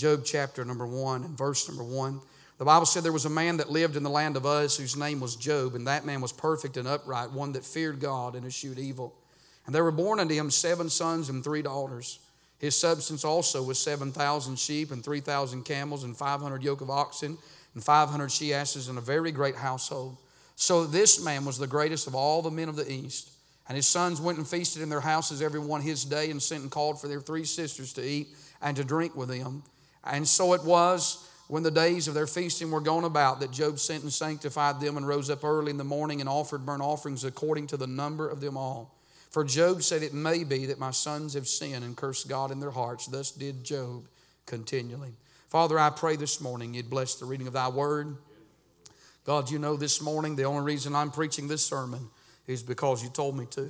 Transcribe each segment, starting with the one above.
Job chapter number one and verse number one. The Bible said there was a man that lived in the land of Uz whose name was Job, and that man was perfect and upright, one that feared God and eschewed evil. And there were born unto him seven sons and three daughters. His substance also was 7,000 sheep and 3,000 camels and 500 yoke of oxen and 500 she asses and a very great household. So this man was the greatest of all the men of the east. And his sons went and feasted in their houses every one his day and sent and called for their three sisters to eat and to drink with them. And so it was when the days of their feasting were gone about that Job sent and sanctified them and rose up early in the morning and offered burnt offerings according to the number of them all. For Job said, It may be that my sons have sinned and cursed God in their hearts. Thus did Job continually. Father, I pray this morning you'd bless the reading of thy word. God, you know this morning the only reason I'm preaching this sermon is because you told me to.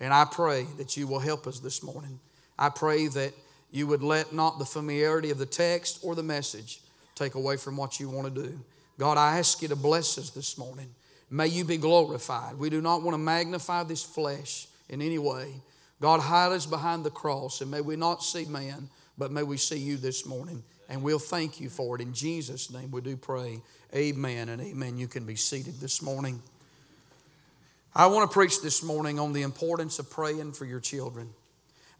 And I pray that you will help us this morning. I pray that you would let not the familiarity of the text or the message take away from what you want to do. God, I ask you to bless us this morning. May you be glorified. We do not want to magnify this flesh in any way. God, hide us behind the cross, and may we not see man, but may we see you this morning. And we'll thank you for it. In Jesus' name, we do pray. Amen and amen. You can be seated this morning. I want to preach this morning on the importance of praying for your children.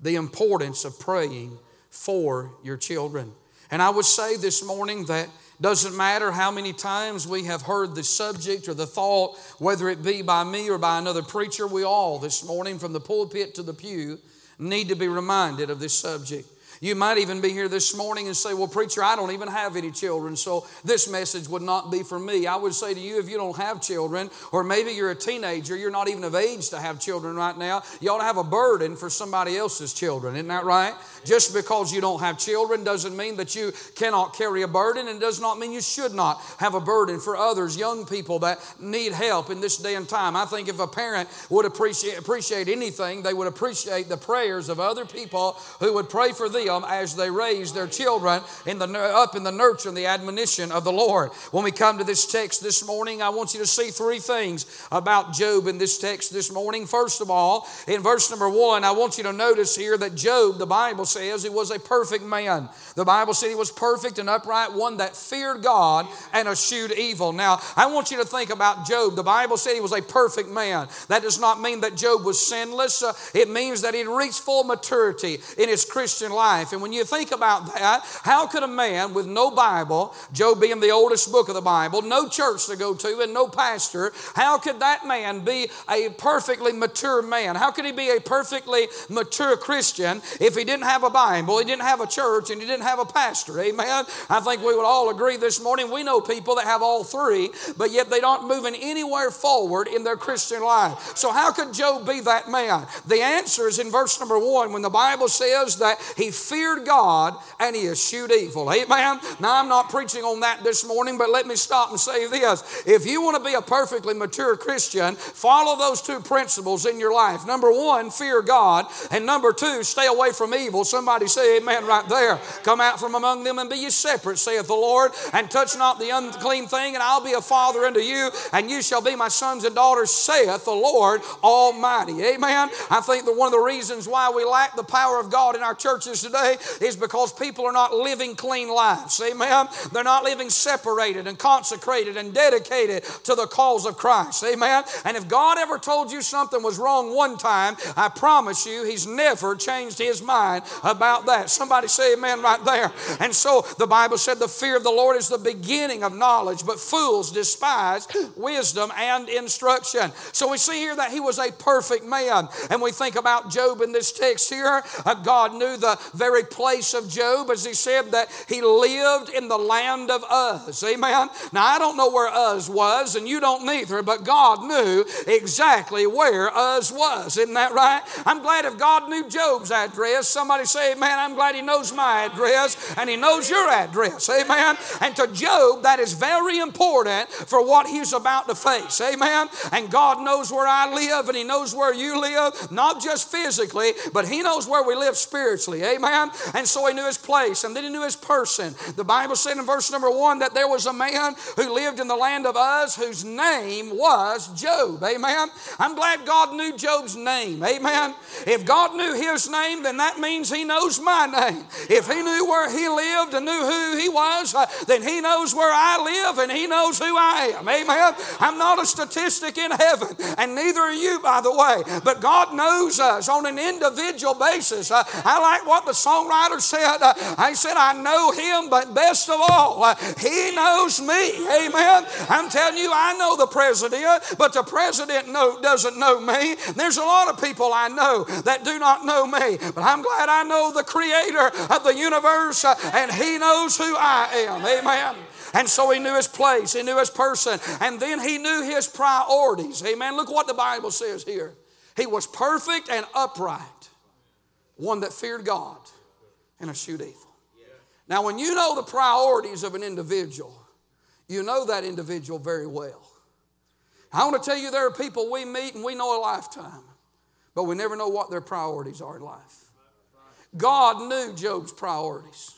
The importance of praying for your children. And I would say this morning that doesn't matter how many times we have heard the subject or the thought, whether it be by me or by another preacher, we all this morning, from the pulpit to the pew, need to be reminded of this subject. You might even be here this morning and say, Well, preacher, I don't even have any children, so this message would not be for me. I would say to you, if you don't have children, or maybe you're a teenager, you're not even of age to have children right now, you ought to have a burden for somebody else's children. Isn't that right? Just because you don't have children doesn't mean that you cannot carry a burden, and does not mean you should not have a burden for others, young people that need help in this day and time. I think if a parent would appreciate, appreciate anything, they would appreciate the prayers of other people who would pray for them them as they raise their children in the, up in the nurture and the admonition of the Lord. When we come to this text this morning, I want you to see three things about Job in this text this morning. First of all, in verse number one, I want you to notice here that Job, the Bible says, he was a perfect man. The Bible said he was perfect and upright, one that feared God and eschewed evil. Now, I want you to think about Job. The Bible said he was a perfect man. That does not mean that Job was sinless, uh, it means that he'd reached full maturity in his Christian life life. And when you think about that, how could a man with no Bible, Job being the oldest book of the Bible, no church to go to, and no pastor, how could that man be a perfectly mature man? How could he be a perfectly mature Christian if he didn't have a Bible, he didn't have a church, and he didn't have a pastor? Amen? I think we would all agree this morning. We know people that have all three, but yet they aren't moving anywhere forward in their Christian life. So, how could Job be that man? The answer is in verse number one when the Bible says that he feared God and he eschewed evil. Amen. Now, I'm not preaching on that this morning, but let me stop and say this. If you want to be a perfectly mature Christian, follow those two principles in your life. Number one, fear God. And number two, stay away from evil. Somebody say amen right there. Come out from among them and be ye separate, saith the Lord, and touch not the unclean thing, and I'll be a father unto you, and you shall be my sons and daughters, saith the Lord Almighty. Amen. I think that one of the reasons why we lack the power of God in our churches today today is because people are not living clean lives. Amen. They're not living separated and consecrated and dedicated to the cause of Christ. Amen. And if God ever told you something was wrong one time, I promise you, He's never changed His mind about that. Somebody say amen right there. And so the Bible said the fear of the Lord is the beginning of knowledge, but fools despise wisdom and instruction. So we see here that he was a perfect man. And we think about Job in this text here. Uh, God knew the very place of Job, as he said that he lived in the land of Uz. Amen. Now, I don't know where Uz was, and you don't neither, but God knew exactly where Uz was. Isn't that right? I'm glad if God knew Job's address, somebody say, Man, I'm glad he knows my address and he knows your address. Amen. And to Job, that is very important for what he's about to face. Amen. And God knows where I live and he knows where you live, not just physically, but he knows where we live spiritually. Amen. And so he knew his place and then he knew his person. The Bible said in verse number one that there was a man who lived in the land of Uz whose name was Job. Amen. I'm glad God knew Job's name. Amen. If God knew his name, then that means he knows my name. If he knew where he lived and knew who he was, uh, then he knows where I live and he knows who I am. Amen. I'm not a statistic in heaven, and neither are you, by the way. But God knows us on an individual basis. Uh, I like what the songwriter said. Uh, I said, I know him, but best of all, uh, he knows me. Amen. I'm telling you, I know the president, but the president know, doesn't know me. There's a lot of people I know that do not know me, but I'm glad I know the creator of the universe, uh, and he knows who I am. Amen. And so he knew his place, he knew his person, and then he knew his priorities. Amen. Look what the Bible says here. He was perfect and upright, one that feared God and eschewed evil. Now, when you know the priorities of an individual, you know that individual very well. I want to tell you there are people we meet and we know a lifetime, but we never know what their priorities are in life. God knew Job's priorities.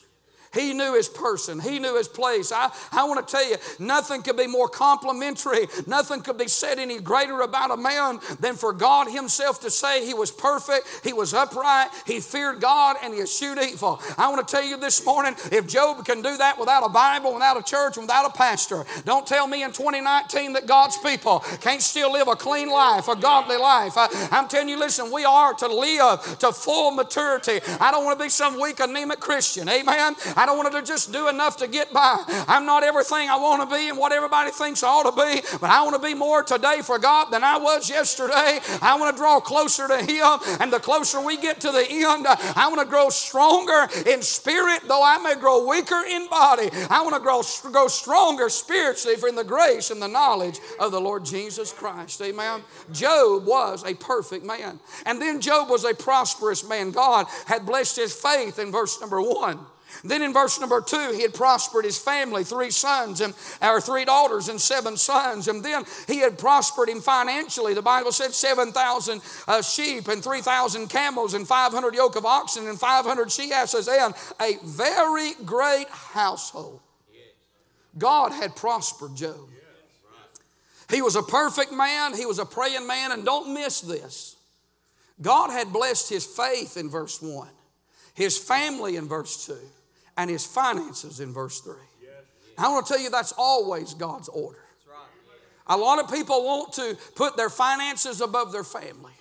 He knew his person, he knew his place. I, I want to tell you, nothing could be more complimentary, nothing could be said any greater about a man than for God himself to say he was perfect, he was upright, he feared God, and he eschewed evil. I want to tell you this morning if Job can do that without a Bible, without a church, without a pastor, don't tell me in 2019 that God's people can't still live a clean life, a godly life. I, I'm telling you, listen, we are to live to full maturity. I don't want to be some weak, anemic Christian. Amen. I don't want to just do enough to get by. I'm not everything I want to be and what everybody thinks I ought to be, but I want to be more today for God than I was yesterday. I want to draw closer to Him, and the closer we get to the end, I want to grow stronger in spirit, though I may grow weaker in body. I want to grow, grow stronger spiritually for in the grace and the knowledge of the Lord Jesus Christ. Amen. Job was a perfect man. And then Job was a prosperous man. God had blessed his faith in verse number one. Then in verse number two, he had prospered his family, three sons and our three daughters and seven sons. And then he had prospered him financially. The Bible said 7,000 uh, sheep and 3,000 camels and 500 yoke of oxen and 500 she asses and a very great household. God had prospered Job. He was a perfect man, he was a praying man, and don't miss this. God had blessed his faith in verse 1, his family in verse 2, and his finances in verse 3. I want to tell you that's always God's order. A lot of people want to put their finances above their family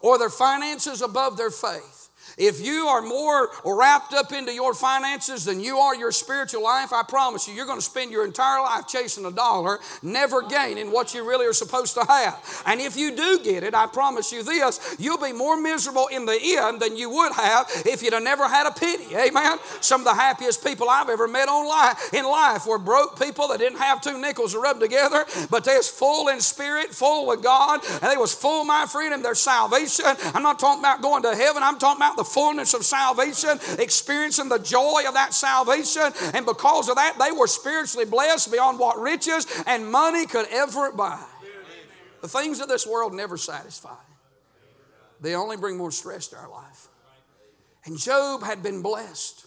or their finances above their faith. If you are more wrapped up into your finances than you are your spiritual life, I promise you, you're going to spend your entire life chasing a dollar, never gaining what you really are supposed to have. And if you do get it, I promise you this, you'll be more miserable in the end than you would have if you'd have never had a penny. Amen. Some of the happiest people I've ever met on life, in life were broke people that didn't have two nickels to rub together, but they was full in spirit, full with God, and they was full, my friend, in their salvation. I'm not talking about going to heaven. I'm talking about the the fullness of salvation, experiencing the joy of that salvation. And because of that, they were spiritually blessed beyond what riches and money could ever buy. The things of this world never satisfy, they only bring more stress to our life. And Job had been blessed.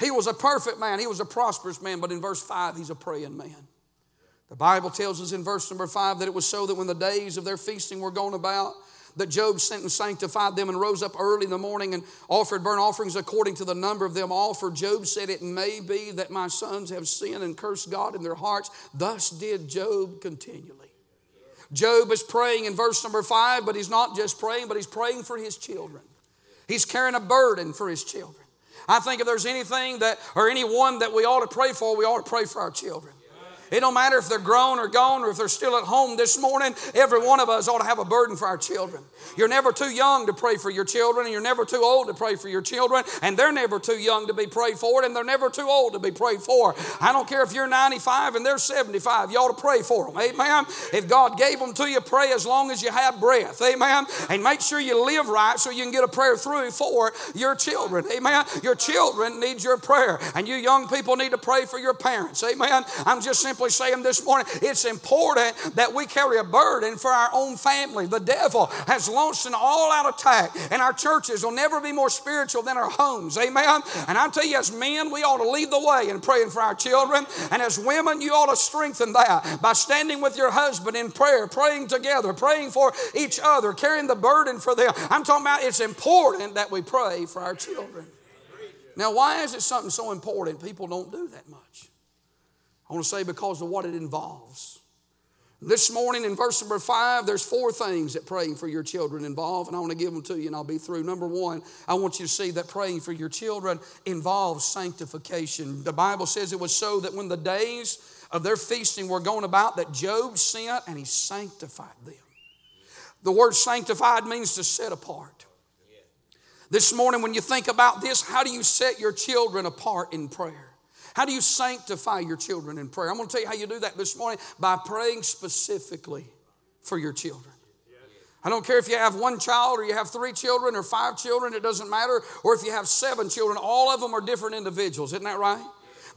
He was a perfect man, he was a prosperous man, but in verse 5, he's a praying man. The Bible tells us in verse number 5 that it was so that when the days of their feasting were gone about, that Job sent and sanctified them and rose up early in the morning and offered burnt offerings according to the number of them. For Job said, It may be that my sons have sinned and cursed God in their hearts. Thus did Job continually. Job is praying in verse number five, but he's not just praying, but he's praying for his children. He's carrying a burden for his children. I think if there's anything that, or anyone that we ought to pray for, we ought to pray for our children. It don't matter if they're grown or gone or if they're still at home this morning. Every one of us ought to have a burden for our children. You're never too young to pray for your children, and you're never too old to pray for your children, and they're never too young to be prayed for, and they're never too old to be prayed for. I don't care if you're 95 and they're 75. You ought to pray for them. Amen. If God gave them to you, pray as long as you have breath. Amen. And make sure you live right so you can get a prayer through for your children. Amen. Your children need your prayer, and you young people need to pray for your parents. Amen. I'm just simply simply saying this morning, it's important that we carry a burden for our own family. The devil has launched an all out attack, and our churches will never be more spiritual than our homes. Amen. And I tell you, as men, we ought to lead the way in praying for our children. And as women, you ought to strengthen that by standing with your husband in prayer, praying together, praying for each other, carrying the burden for them. I'm talking about it's important that we pray for our children. Now, why is it something so important? People don't do that much. I want to say because of what it involves. This morning in verse number five, there's four things that praying for your children involve, and I want to give them to you and I'll be through. Number one, I want you to see that praying for your children involves sanctification. The Bible says it was so that when the days of their feasting were going about, that Job sent and he sanctified them. The word sanctified means to set apart. This morning, when you think about this, how do you set your children apart in prayer? How do you sanctify your children in prayer? I'm going to tell you how you do that this morning by praying specifically for your children. I don't care if you have one child or you have three children or five children, it doesn't matter. Or if you have seven children, all of them are different individuals. Isn't that right?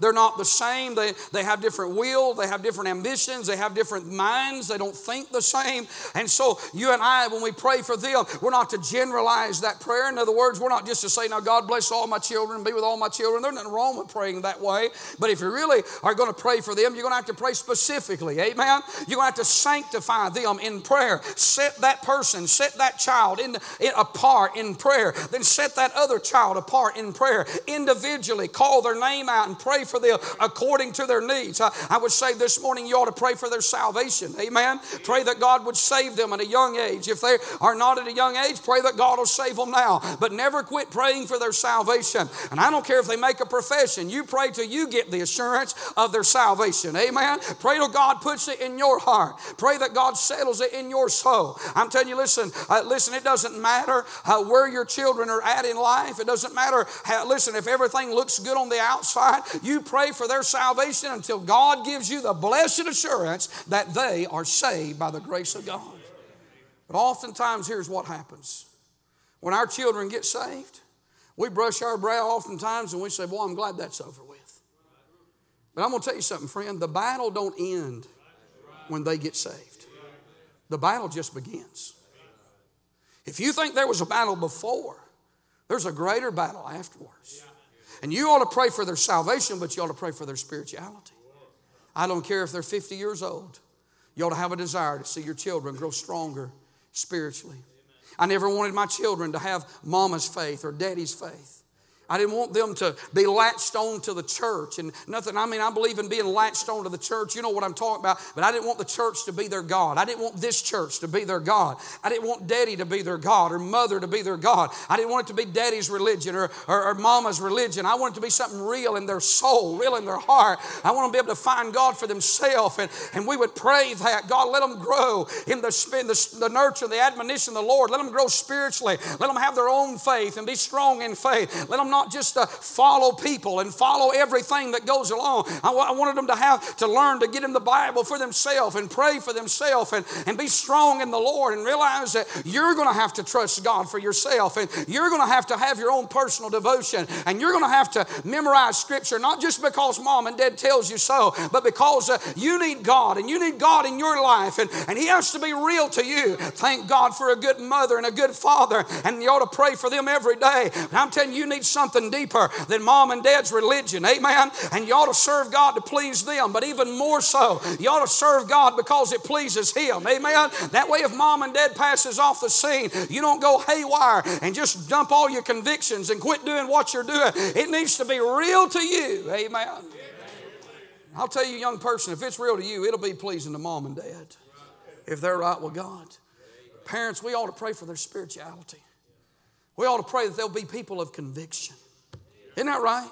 They're not the same. They, they have different will, they have different ambitions, they have different minds, they don't think the same. And so, you and I, when we pray for them, we're not to generalize that prayer. In other words, we're not just to say, Now, God bless all my children, be with all my children. There's nothing wrong with praying that way. But if you really are going to pray for them, you're going to have to pray specifically. Amen? You're going to have to sanctify them in prayer. Set that person, set that child in, in, apart in prayer. Then set that other child apart in prayer. Individually, call their name out and pray for them according to their needs. I, I would say this morning you ought to pray for their salvation. Amen. Pray that God would save them at a young age. If they are not at a young age, pray that God will save them now. But never quit praying for their salvation. And I don't care if they make a profession, you pray till you get the assurance of their salvation. Amen. Pray till God puts it in your heart. Pray that God settles it in your soul. I'm telling you, listen, uh, listen, it doesn't matter uh, where your children are at in life. It doesn't matter, how, listen, if everything looks good on the outside, you pray for their salvation until God gives you the blessed assurance that they are saved by the grace of God. But oftentimes, here's what happens when our children get saved, we brush our brow oftentimes and we say, Boy, I'm glad that's over with. But I'm going to tell you something, friend. The battle don't end when they get saved, the battle just begins. If you think there was a battle before, there's a greater battle afterwards. And you ought to pray for their salvation, but you ought to pray for their spirituality. I don't care if they're 50 years old. You ought to have a desire to see your children grow stronger spiritually. I never wanted my children to have mama's faith or daddy's faith. I didn't want them to be latched on to the church and nothing. I mean, I believe in being latched on to the church. You know what I'm talking about. But I didn't want the church to be their God. I didn't want this church to be their God. I didn't want daddy to be their God or mother to be their God. I didn't want it to be daddy's religion or, or, or mama's religion. I want it to be something real in their soul, real in their heart. I want them to be able to find God for themselves. And, and we would pray that God, let them grow in the, in the, the nurture, the admonition of the Lord. Let them grow spiritually. Let them have their own faith and be strong in faith. Let them not not just to follow people and follow everything that goes along. I, I wanted them to have to learn to get in the Bible for themselves and pray for themselves and, and be strong in the Lord and realize that you're going to have to trust God for yourself and you're going to have to have your own personal devotion and you're going to have to memorize Scripture, not just because mom and dad tells you so, but because uh, you need God and you need God in your life and, and He has to be real to you. Thank God for a good mother and a good father, and you ought to pray for them every day. I'm telling you, you need something something deeper than mom and dad's religion. Amen. And you ought to serve God to please them, but even more so, you ought to serve God because it pleases Him. Amen. That way, if mom and dad passes off the scene, you don't go haywire and just dump all your convictions and quit doing what you're doing. It needs to be real to you. Amen. I'll tell you, young person, if it's real to you, it'll be pleasing to mom and dad if they're right with God. Parents, we ought to pray for their spirituality. We ought to pray that there'll be people of conviction. Isn't that right?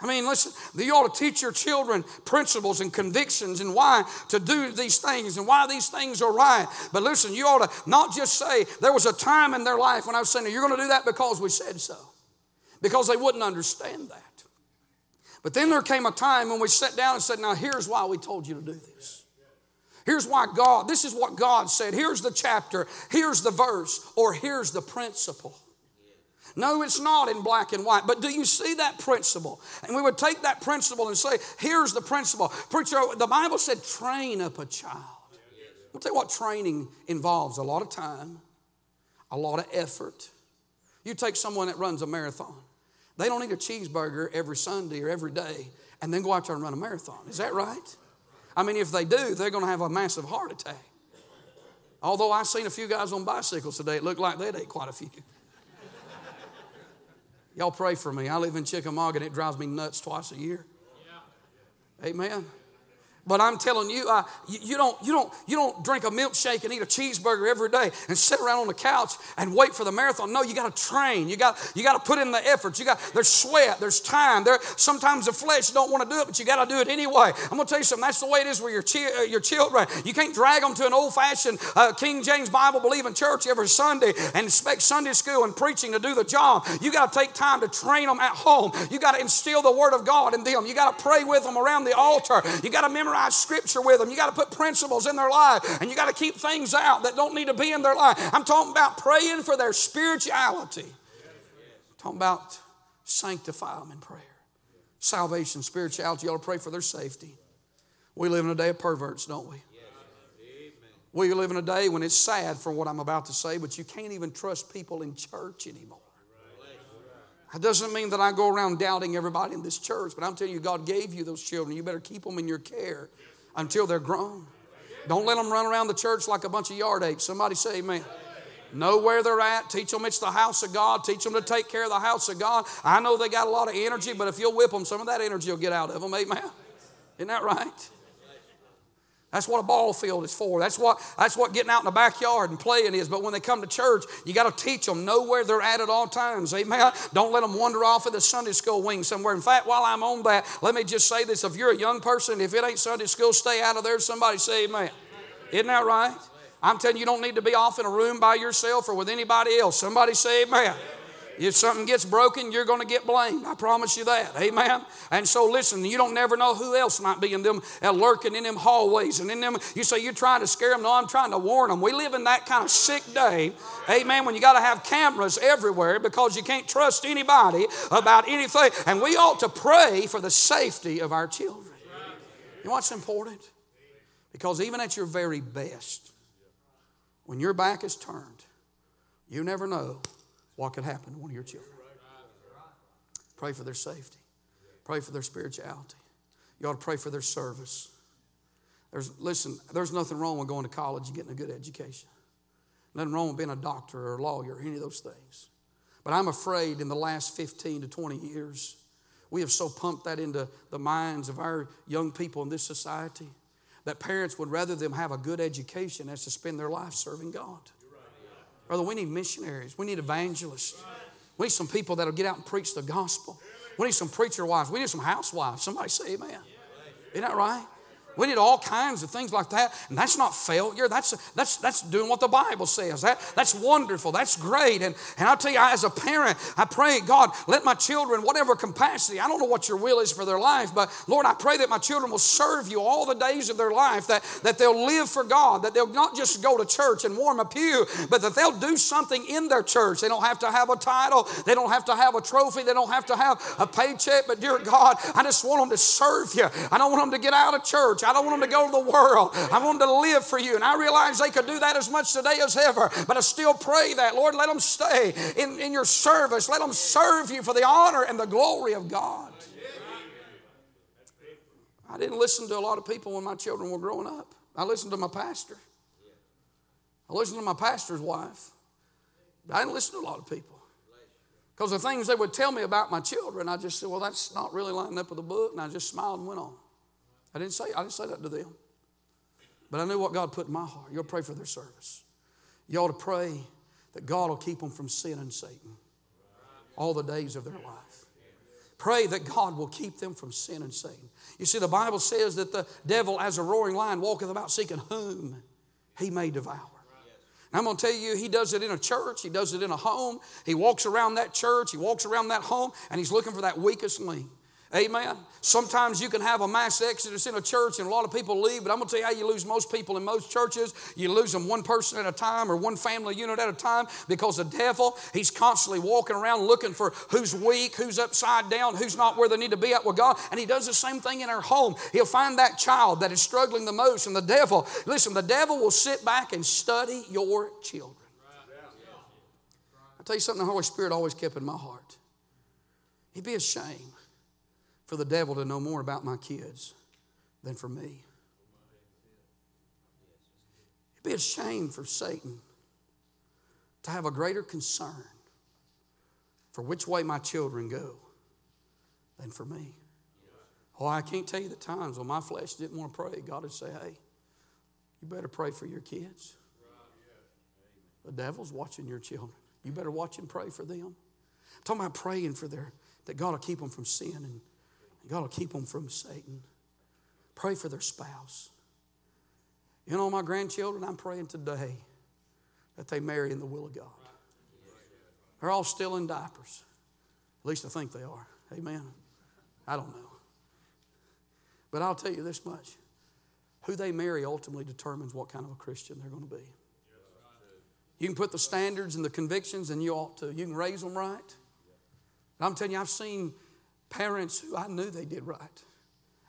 I mean, listen, you ought to teach your children principles and convictions and why to do these things and why these things are right. But listen, you ought to not just say, there was a time in their life when I was saying, you're going to do that because we said so, because they wouldn't understand that. But then there came a time when we sat down and said, now here's why we told you to do this. Here's why God, this is what God said. Here's the chapter, here's the verse, or here's the principle. No, it's not in black and white. But do you see that principle? And we would take that principle and say, here's the principle. Preacher, the Bible said, train up a child. I'll tell you what training involves a lot of time, a lot of effort. You take someone that runs a marathon, they don't eat a cheeseburger every Sunday or every day and then go out there and run a marathon. Is that right? I mean, if they do, they're going to have a massive heart attack. Although I've seen a few guys on bicycles today, it looked like they'd ate quite a few. Y'all pray for me. I live in Chickamauga and it drives me nuts twice a year. Amen. But I'm telling you, uh, you, don't, you, don't, you don't drink a milkshake and eat a cheeseburger every day and sit around on the couch and wait for the marathon. No, you got to train. You got, you got to put in the effort. You got, there's sweat, there's time. There, sometimes the flesh don't want to do it, but you got to do it anyway. I'm going to tell you something. That's the way it is with your, chi- uh, your children. You can't drag them to an old-fashioned uh, King James Bible-believing church every Sunday and expect Sunday school and preaching to do the job. You got to take time to train them at home. You got to instill the Word of God in them. You got to pray with them around the altar. You got to memorize memorize scripture with them. You got to put principles in their life and you got to keep things out that don't need to be in their life. I'm talking about praying for their spirituality. I'm talking about sanctify them in prayer. Salvation, spirituality, you ought to pray for their safety. We live in a day of perverts, don't we? We live in a day when it's sad for what I'm about to say, but you can't even trust people in church anymore. That doesn't mean that I go around doubting everybody in this church, but I'm telling you, God gave you those children. You better keep them in your care until they're grown. Don't let them run around the church like a bunch of yard apes. Somebody say amen. Know where they're at. Teach them it's the house of God. Teach them to take care of the house of God. I know they got a lot of energy, but if you'll whip them, some of that energy will get out of them. Amen. Isn't that right? That's what a ball field is for. That's what, that's what getting out in the backyard and playing is. But when they come to church, you got to teach them, know where they're at at all times. Amen. Don't let them wander off of the Sunday school wing somewhere. In fact, while I'm on that, let me just say this. If you're a young person, if it ain't Sunday school, stay out of there. Somebody say amen. Isn't that right? I'm telling you, you don't need to be off in a room by yourself or with anybody else. Somebody say amen. If something gets broken, you're going to get blamed. I promise you that. Amen. And so listen, you don't never know who else might be in them uh, lurking in them hallways and in them. You say you're trying to scare them. No, I'm trying to warn them. We live in that kind of sick day. Amen. When you got to have cameras everywhere because you can't trust anybody about anything. And we ought to pray for the safety of our children. You know what's important? Because even at your very best, when your back is turned, you never know what could happen to one of your children. Pray for their safety. Pray for their spirituality. You ought to pray for their service. There's, listen, there's nothing wrong with going to college and getting a good education. Nothing wrong with being a doctor or a lawyer or any of those things. But I'm afraid in the last 15 to 20 years, we have so pumped that into the minds of our young people in this society that parents would rather them have a good education as to spend their life serving God. Brother, we need missionaries. We need evangelists. We need some people that'll get out and preach the gospel. We need some preacher wives. We need some housewives. Somebody say amen. Isn't that right? We need all kinds of things like that. And that's not failure. That's, that's, that's doing what the Bible says. That, that's wonderful. That's great. And, and I'll tell you, as a parent, I pray, God, let my children, whatever capacity, I don't know what your will is for their life, but Lord, I pray that my children will serve you all the days of their life, that, that they'll live for God, that they'll not just go to church and warm a pew, but that they'll do something in their church. They don't have to have a title, they don't have to have a trophy, they don't have to have a paycheck, but dear God, I just want them to serve you. I don't want them to get out of church. I don't want them to go to the world. I want them to live for you. And I realize they could do that as much today as ever. But I still pray that, Lord, let them stay in, in your service. Let them serve you for the honor and the glory of God. I didn't listen to a lot of people when my children were growing up. I listened to my pastor. I listened to my pastor's wife. I didn't listen to a lot of people. Because the things they would tell me about my children, I just said, well, that's not really lining up with the book. And I just smiled and went on. I didn't say, I didn't say that to them. But I knew what God put in my heart. You'll pray for their service. You ought to pray that God will keep them from sin and Satan all the days of their life. Pray that God will keep them from sin and Satan. You see, the Bible says that the devil, as a roaring lion, walketh about seeking whom he may devour. I'm going to tell you, he does it in a church, he does it in a home. He walks around that church, he walks around that home, and he's looking for that weakest link. Amen. Sometimes you can have a mass exodus in a church and a lot of people leave, but I'm going to tell you how you lose most people in most churches. You lose them one person at a time or one family unit at a time because the devil, he's constantly walking around looking for who's weak, who's upside down, who's not where they need to be at with God. And he does the same thing in our home. He'll find that child that is struggling the most, and the devil, listen, the devil will sit back and study your children. I'll tell you something the Holy Spirit always kept in my heart. He'd be ashamed for the devil to know more about my kids than for me. It'd be a shame for Satan to have a greater concern for which way my children go than for me. Oh, I can't tell you the times when my flesh didn't want to pray. God would say, hey, you better pray for your kids. The devil's watching your children. You better watch and pray for them. I'm talking about praying for their, that God will keep them from sin and God will keep them from Satan. Pray for their spouse. You know, my grandchildren, I'm praying today that they marry in the will of God. They're all still in diapers. At least I think they are. Amen. I don't know. But I'll tell you this much who they marry ultimately determines what kind of a Christian they're going to be. You can put the standards and the convictions, and you ought to. You can raise them right. I'm telling you, I've seen parents who I knew they did right.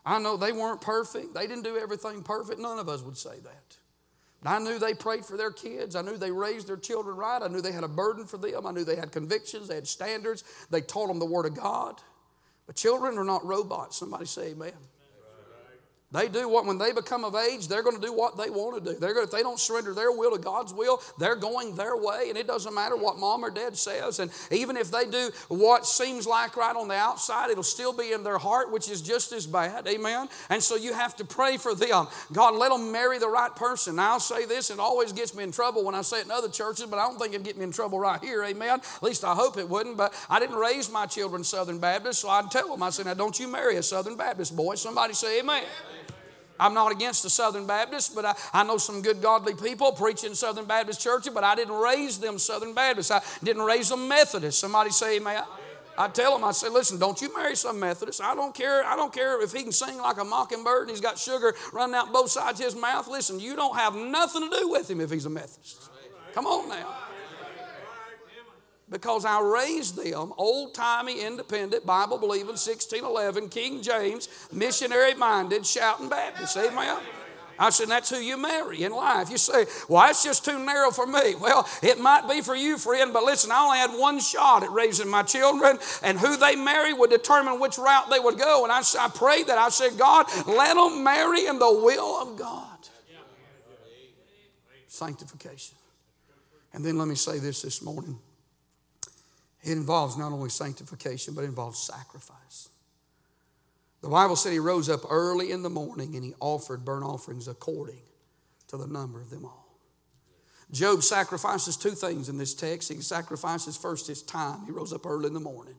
I know they weren't perfect. They didn't do everything perfect. None of us would say that. But I knew they prayed for their kids. I knew they raised their children right. I knew they had a burden for them. I knew they had convictions. They had standards. They taught them the Word of God. But children are not robots. Somebody say amen. They do what, when they become of age, they're going to do what they want to do. They're going, if they don't surrender their will to God's will, they're going their way, and it doesn't matter what mom or dad says. And even if they do what seems like right on the outside, it'll still be in their heart, which is just as bad. Amen? And so you have to pray for them. God, let them marry the right person. Now, I'll say this, it always gets me in trouble when I say it in other churches, but I don't think it'd get me in trouble right here. Amen? At least I hope it wouldn't, but I didn't raise my children Southern Baptist, so I'd tell them, I said, now don't you marry a Southern Baptist boy. Somebody say amen. I'm not against the Southern Baptists, but I, I know some good godly people preaching Southern Baptist churches, but I didn't raise them Southern Baptists. I didn't raise them Methodist. Somebody say amen. I tell them, I say, listen, don't you marry some Methodist. I don't care. I don't care if he can sing like a mockingbird and he's got sugar running out both sides of his mouth. Listen, you don't have nothing to do with him if he's a Methodist. Come on now because I raised them old timey, independent, Bible believing, 1611, King James, missionary minded, shouting Baptist. Amen. I said, that's who you marry in life. You say, well, that's just too narrow for me. Well, it might be for you, friend, but listen, I only had one shot at raising my children, and who they marry would determine which route they would go. And I, I prayed that. I said, God, let them marry in the will of God. Sanctification. And then let me say this this morning. It involves not only sanctification, but it involves sacrifice. The Bible said he rose up early in the morning and he offered burnt offerings according to the number of them all. Job sacrifices two things in this text. He sacrifices first his time. He rose up early in the morning.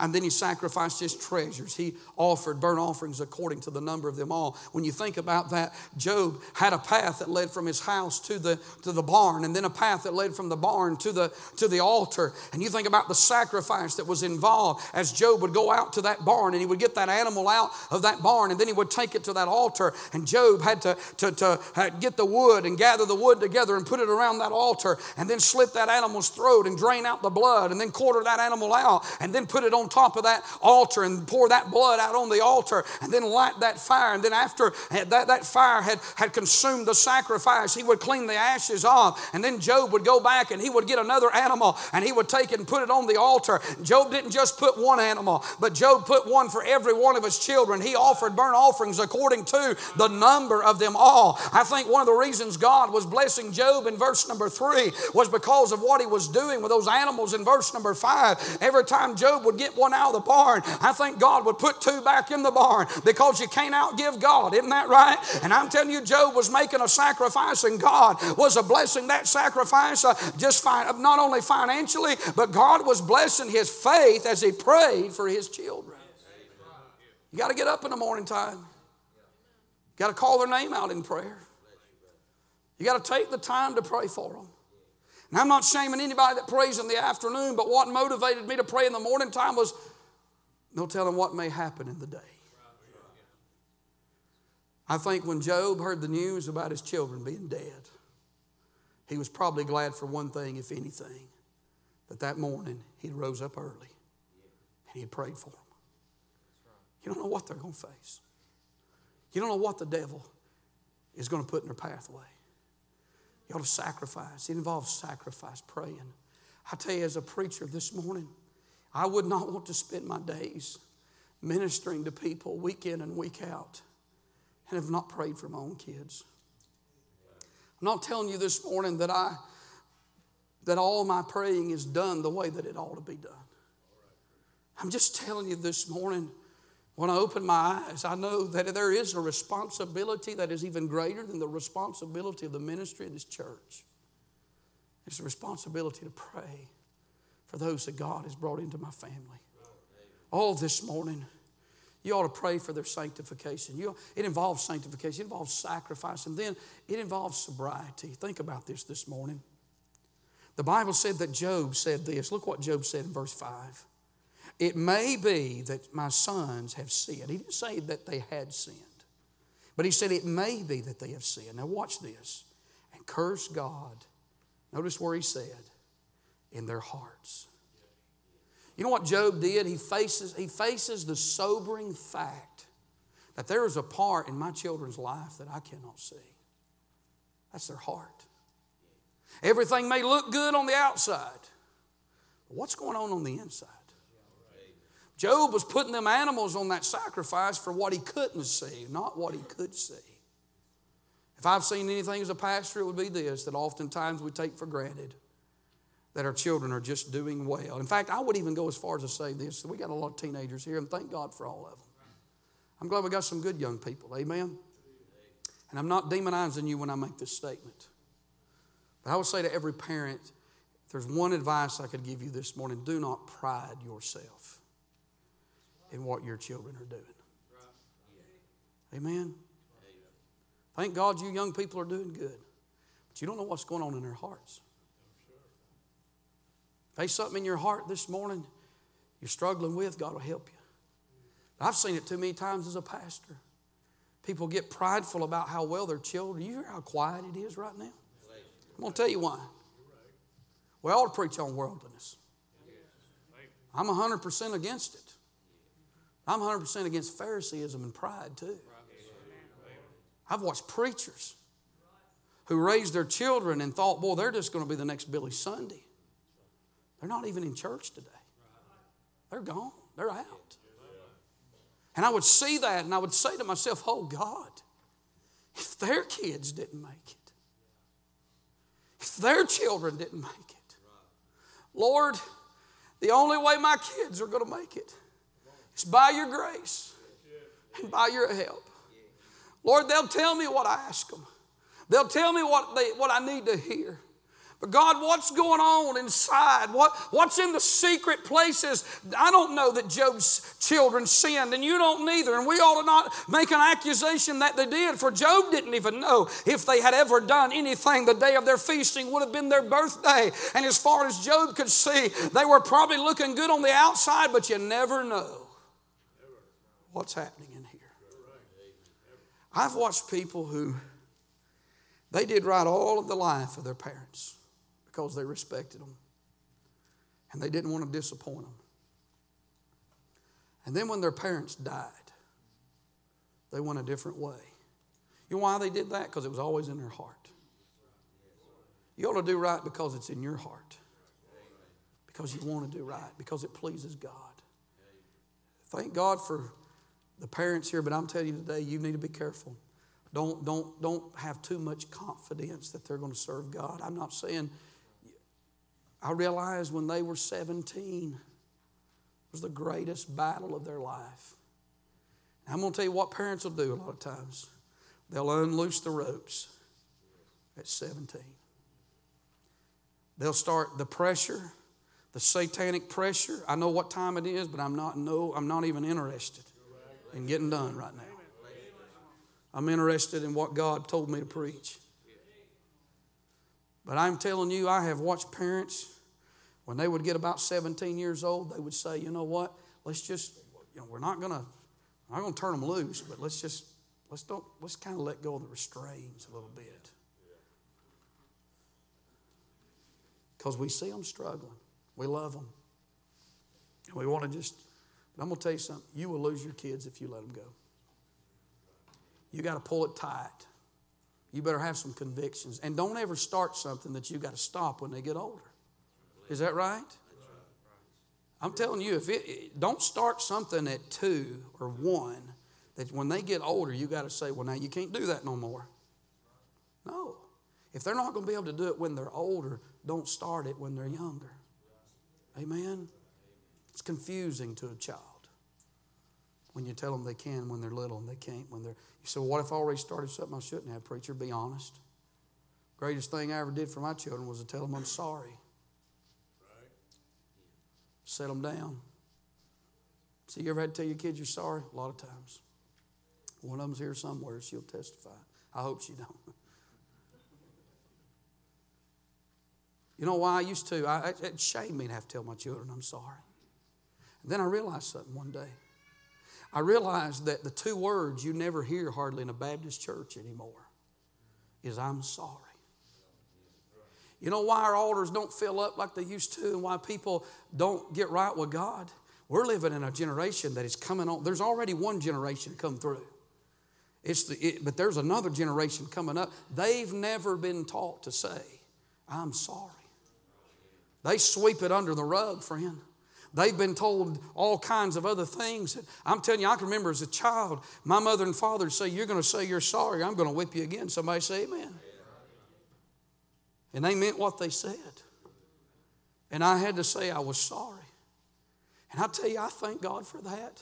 And then he sacrificed his treasures. He offered burnt offerings according to the number of them all. When you think about that, Job had a path that led from his house to the, to the barn, and then a path that led from the barn to the, to the altar. And you think about the sacrifice that was involved as Job would go out to that barn and he would get that animal out of that barn and then he would take it to that altar. And Job had to, to, to uh, get the wood and gather the wood together and put it around that altar and then slit that animal's throat and drain out the blood and then quarter that animal out and then put it on top of that altar and pour that blood out on the altar and then light that fire. And then after that, that fire had, had consumed the sacrifice, he would clean the ashes off. And then Job would go back and he would get another animal and he would take it and put it on the altar. Job didn't just put one animal, but Job put one for every one of his children. He offered burnt offerings according to the number of them all. I think one of the reasons God was blessing Job in verse number three was because of what he was doing with those animals in verse number five. Every time Job would get one out of the barn, I think God would put two back in the barn because you can't outgive God. Isn't that right? And I'm telling you, Job was making a sacrifice, and God was a blessing that sacrifice uh, just fine, not only financially, but God was blessing his faith as he prayed for his children. You got to get up in the morning time. You got to call their name out in prayer. You got to take the time to pray for them. And I'm not shaming anybody that prays in the afternoon, but what motivated me to pray in the morning time was No telling what may happen in the day. I think when Job heard the news about his children being dead, he was probably glad for one thing, if anything, that that morning he rose up early and he prayed for them. You don't know what they're going to face. You don't know what the devil is going to put in their pathway. You ought to sacrifice. It involves sacrifice, praying. I tell you, as a preacher this morning, I would not want to spend my days ministering to people week in and week out and have not prayed for my own kids. I'm not telling you this morning that I that all my praying is done the way that it ought to be done. I'm just telling you this morning, when I open my eyes, I know that there is a responsibility that is even greater than the responsibility of the ministry of this church. It's a responsibility to pray for those that God has brought into my family. All this morning, you ought to pray for their sanctification. You, it involves sanctification, it involves sacrifice, and then it involves sobriety. Think about this this morning. The Bible said that Job said this. Look what Job said in verse 5. It may be that my sons have sinned. He didn't say that they had sinned, but he said it may be that they have sinned. Now, watch this. And curse God. Notice where he said, in their hearts. You know what Job did? He faces, he faces the sobering fact that there is a part in my children's life that I cannot see. That's their heart. Everything may look good on the outside. But what's going on on the inside? Job was putting them animals on that sacrifice for what he couldn't see, not what he could see. If I've seen anything as a pastor, it would be this that oftentimes we take for granted that our children are just doing well. In fact, I would even go as far as to say this we got a lot of teenagers here, and thank God for all of them. I'm glad we got some good young people. Amen. And I'm not demonizing you when I make this statement. But I would say to every parent, there's one advice I could give you this morning, do not pride yourself in what your children are doing. Amen. Thank God you young people are doing good. But you don't know what's going on in their hearts. There's something in your heart this morning you're struggling with, God will help you. I've seen it too many times as a pastor. People get prideful about how well their children. You hear how quiet it is right now? I'm going to tell you why. We to preach on worldliness. I'm 100% against it. I'm 100% against Phariseeism and pride too. I've watched preachers who raised their children and thought, boy, they're just going to be the next Billy Sunday. They're not even in church today. They're gone. They're out. And I would see that and I would say to myself, oh God, if their kids didn't make it, if their children didn't make it. Lord, the only way my kids are going to make it is by your grace and by your help. Lord, they'll tell me what I ask them. They'll tell me what, they, what I need to hear. But God, what's going on inside? What, what's in the secret places? I don't know that Job's children sinned, and you don't neither. And we ought to not make an accusation that they did, for Job didn't even know if they had ever done anything. The day of their feasting would have been their birthday. And as far as Job could see, they were probably looking good on the outside, but you never know what's happening in here. I've watched people who they did right all of the life of their parents because they respected them and they didn't want to disappoint them. And then when their parents died, they went a different way. You know why they did that? Because it was always in their heart. You ought to do right because it's in your heart. Because you want to do right, because it pleases God. Thank God for the parents here, but I'm telling you today, you need to be careful. Don't, don't, don't have too much confidence that they're going to serve God. I'm not saying I realized when they were 17 was the greatest battle of their life. I'm going to tell you what parents will do a lot of times. They'll unloose the ropes at 17. They'll start the pressure, the satanic pressure. I know what time it is, but I'm not no, I'm not even interested in getting done right now. I'm interested in what God told me to preach. But I'm telling you, I have watched parents, when they would get about 17 years old, they would say, you know what, let's just, you know, we're not gonna, I'm not gonna turn them loose, but let's just let's don't let's kind of let go of the restraints a little bit. Because we see them struggling. We love them. And we want to just, but I'm going to tell you something. You will lose your kids if you let them go. You got to pull it tight. You better have some convictions. And don't ever start something that you got to stop when they get older. Is that right? I'm telling you, if it, don't start something at two or one that when they get older, you got to say, well, now you can't do that no more. No. If they're not going to be able to do it when they're older, don't start it when they're younger. Amen? It's confusing to a child when you tell them they can when they're little and they can't when they're. You say, well, what if I already started something I shouldn't have, preacher? Be honest. Greatest thing I ever did for my children was to tell them I'm sorry. Set them down. See, you ever had to tell your kids you're sorry? A lot of times. One of them's here somewhere. She'll testify. I hope she don't. You know why I used to? I, it shamed me to have to tell my children I'm sorry. Then I realized something one day. I realized that the two words you never hear hardly in a Baptist church anymore is I'm sorry. You know why our altars don't fill up like they used to and why people don't get right with God? We're living in a generation that is coming on. There's already one generation come through. It's the, it, but there's another generation coming up. They've never been taught to say, I'm sorry. They sweep it under the rug, friend. They've been told all kinds of other things. I'm telling you, I can remember as a child, my mother and father say, You're going to say you're sorry, I'm going to whip you again. Somebody say amen. And they meant what they said. And I had to say I was sorry. And I tell you, I thank God for that.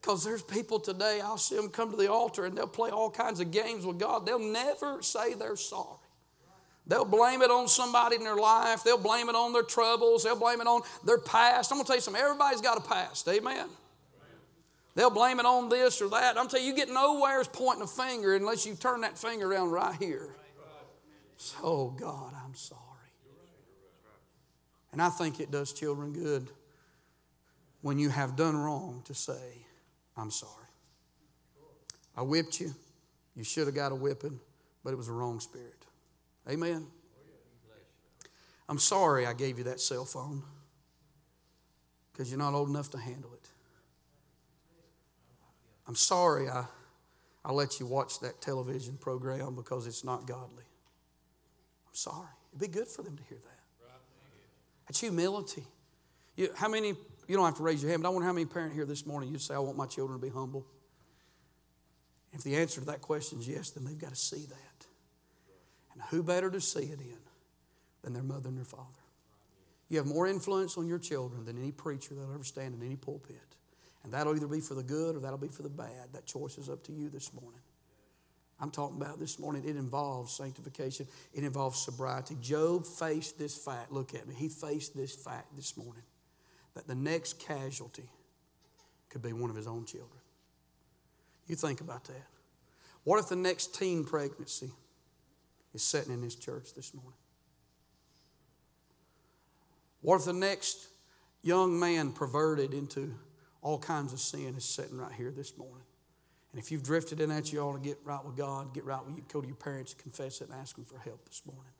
Because there's people today, I'll see them come to the altar and they'll play all kinds of games with God. They'll never say they're sorry. They'll blame it on somebody in their life. They'll blame it on their troubles. They'll blame it on their past. I'm going to tell you something. Everybody's got a past. Amen. They'll blame it on this or that. I'm telling you, you get nowhere as pointing a finger unless you turn that finger around right here. So, God, I'm sorry. And I think it does children good when you have done wrong to say, I'm sorry. I whipped you. You should have got a whipping, but it was a wrong spirit. Amen. I'm sorry I gave you that cell phone because you're not old enough to handle it. I'm sorry I, I let you watch that television program because it's not godly. I'm sorry. It'd be good for them to hear that. That's humility. You, how many, you don't have to raise your hand, but I wonder how many parents here this morning you'd say, I want my children to be humble. If the answer to that question is yes, then they've got to see that. And who better to see it in than their mother and their father? You have more influence on your children than any preacher that'll ever stand in any pulpit. And that'll either be for the good or that'll be for the bad. That choice is up to you this morning. I'm talking about this morning, it involves sanctification, it involves sobriety. Job faced this fact. Look at me. He faced this fact this morning that the next casualty could be one of his own children. You think about that. What if the next teen pregnancy is sitting in this church this morning? What if the next young man perverted into all kinds of sin is sitting right here this morning? And if you've drifted in that, you ought to get right with God, get right with you, go to your parents, confess it, and ask them for help this morning.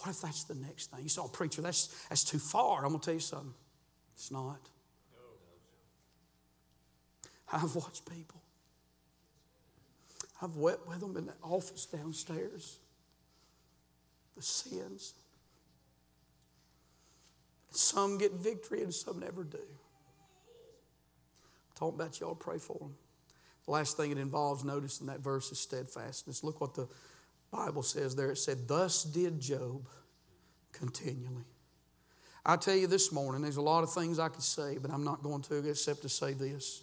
What if that's the next thing? You saw a oh, preacher, that's, that's too far. I'm going to tell you something. It's not. I've watched people. I've wept with them in the office downstairs the sins. Some get victory and some never do. I'm talking about y'all pray for them. The last thing it involves, notice in that verse, is steadfastness. Look what the Bible says there. It said, Thus did Job continually. I tell you this morning, there's a lot of things I could say, but I'm not going to except to say this.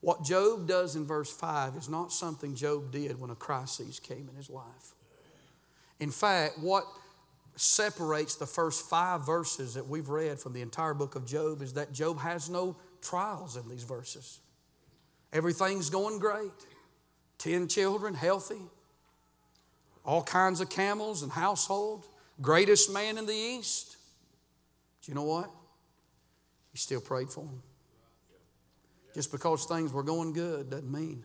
What Job does in verse 5 is not something Job did when a crisis came in his life. In fact, what separates the first five verses that we've read from the entire book of Job is that Job has no trials in these verses. Everything's going great. Ten children, healthy, all kinds of camels and household, greatest man in the East. But you know what? He still prayed for them. Just because things were going good doesn't mean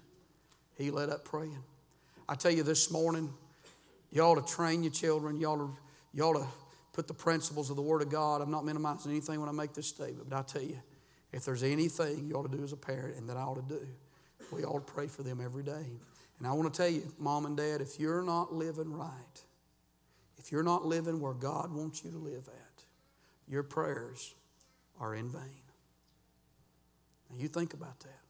he let up praying. I tell you this morning, you ought to train your children. You ought to, you ought to put the principles of the Word of God. I'm not minimizing anything when I make this statement, but I tell you, if there's anything you ought to do as a parent and that I ought to do, we ought to pray for them every day. And I want to tell you, mom and dad, if you're not living right, if you're not living where God wants you to live at, your prayers are in vain. Now you think about that.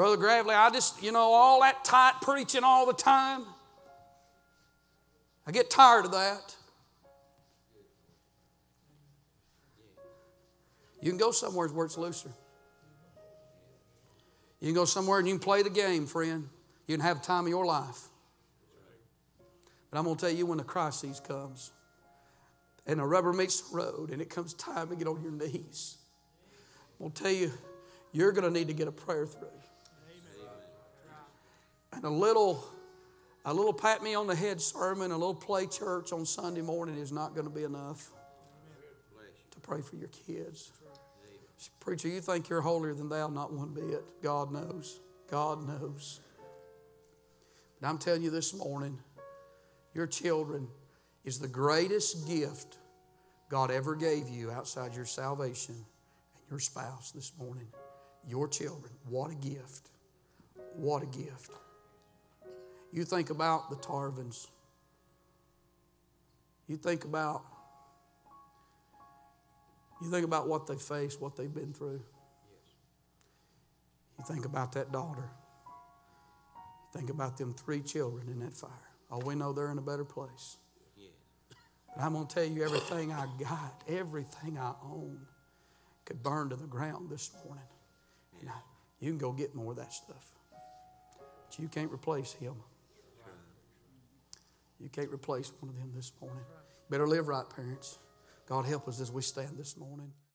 Brother Gravely, I just, you know, all that tight preaching all the time. I get tired of that. You can go somewhere where it's looser. You can go somewhere and you can play the game, friend. You can have time of your life. But I'm going to tell you when the crisis comes and the rubber meets the road and it comes time to get on your knees, I'm going to tell you, you're going to need to get a prayer through. And a little, a little pat me on the head sermon, a little play church on Sunday morning is not going to be enough to pray for your kids. Preacher, you think you're holier than thou? Not one bit. God knows. God knows. But I'm telling you this morning, your children is the greatest gift God ever gave you outside your salvation and your spouse this morning. Your children. What a gift. What a gift. You think about the Tarvins. You think about you think about what they faced, what they've been through. You think about that daughter. You think about them three children in that fire. Oh, we know they're in a better place. But I'm going to tell you everything I got, everything I own could burn to the ground this morning. And I, you can go get more of that stuff. But you can't replace him. You can't replace one of them this morning. Better live right, parents. God help us as we stand this morning.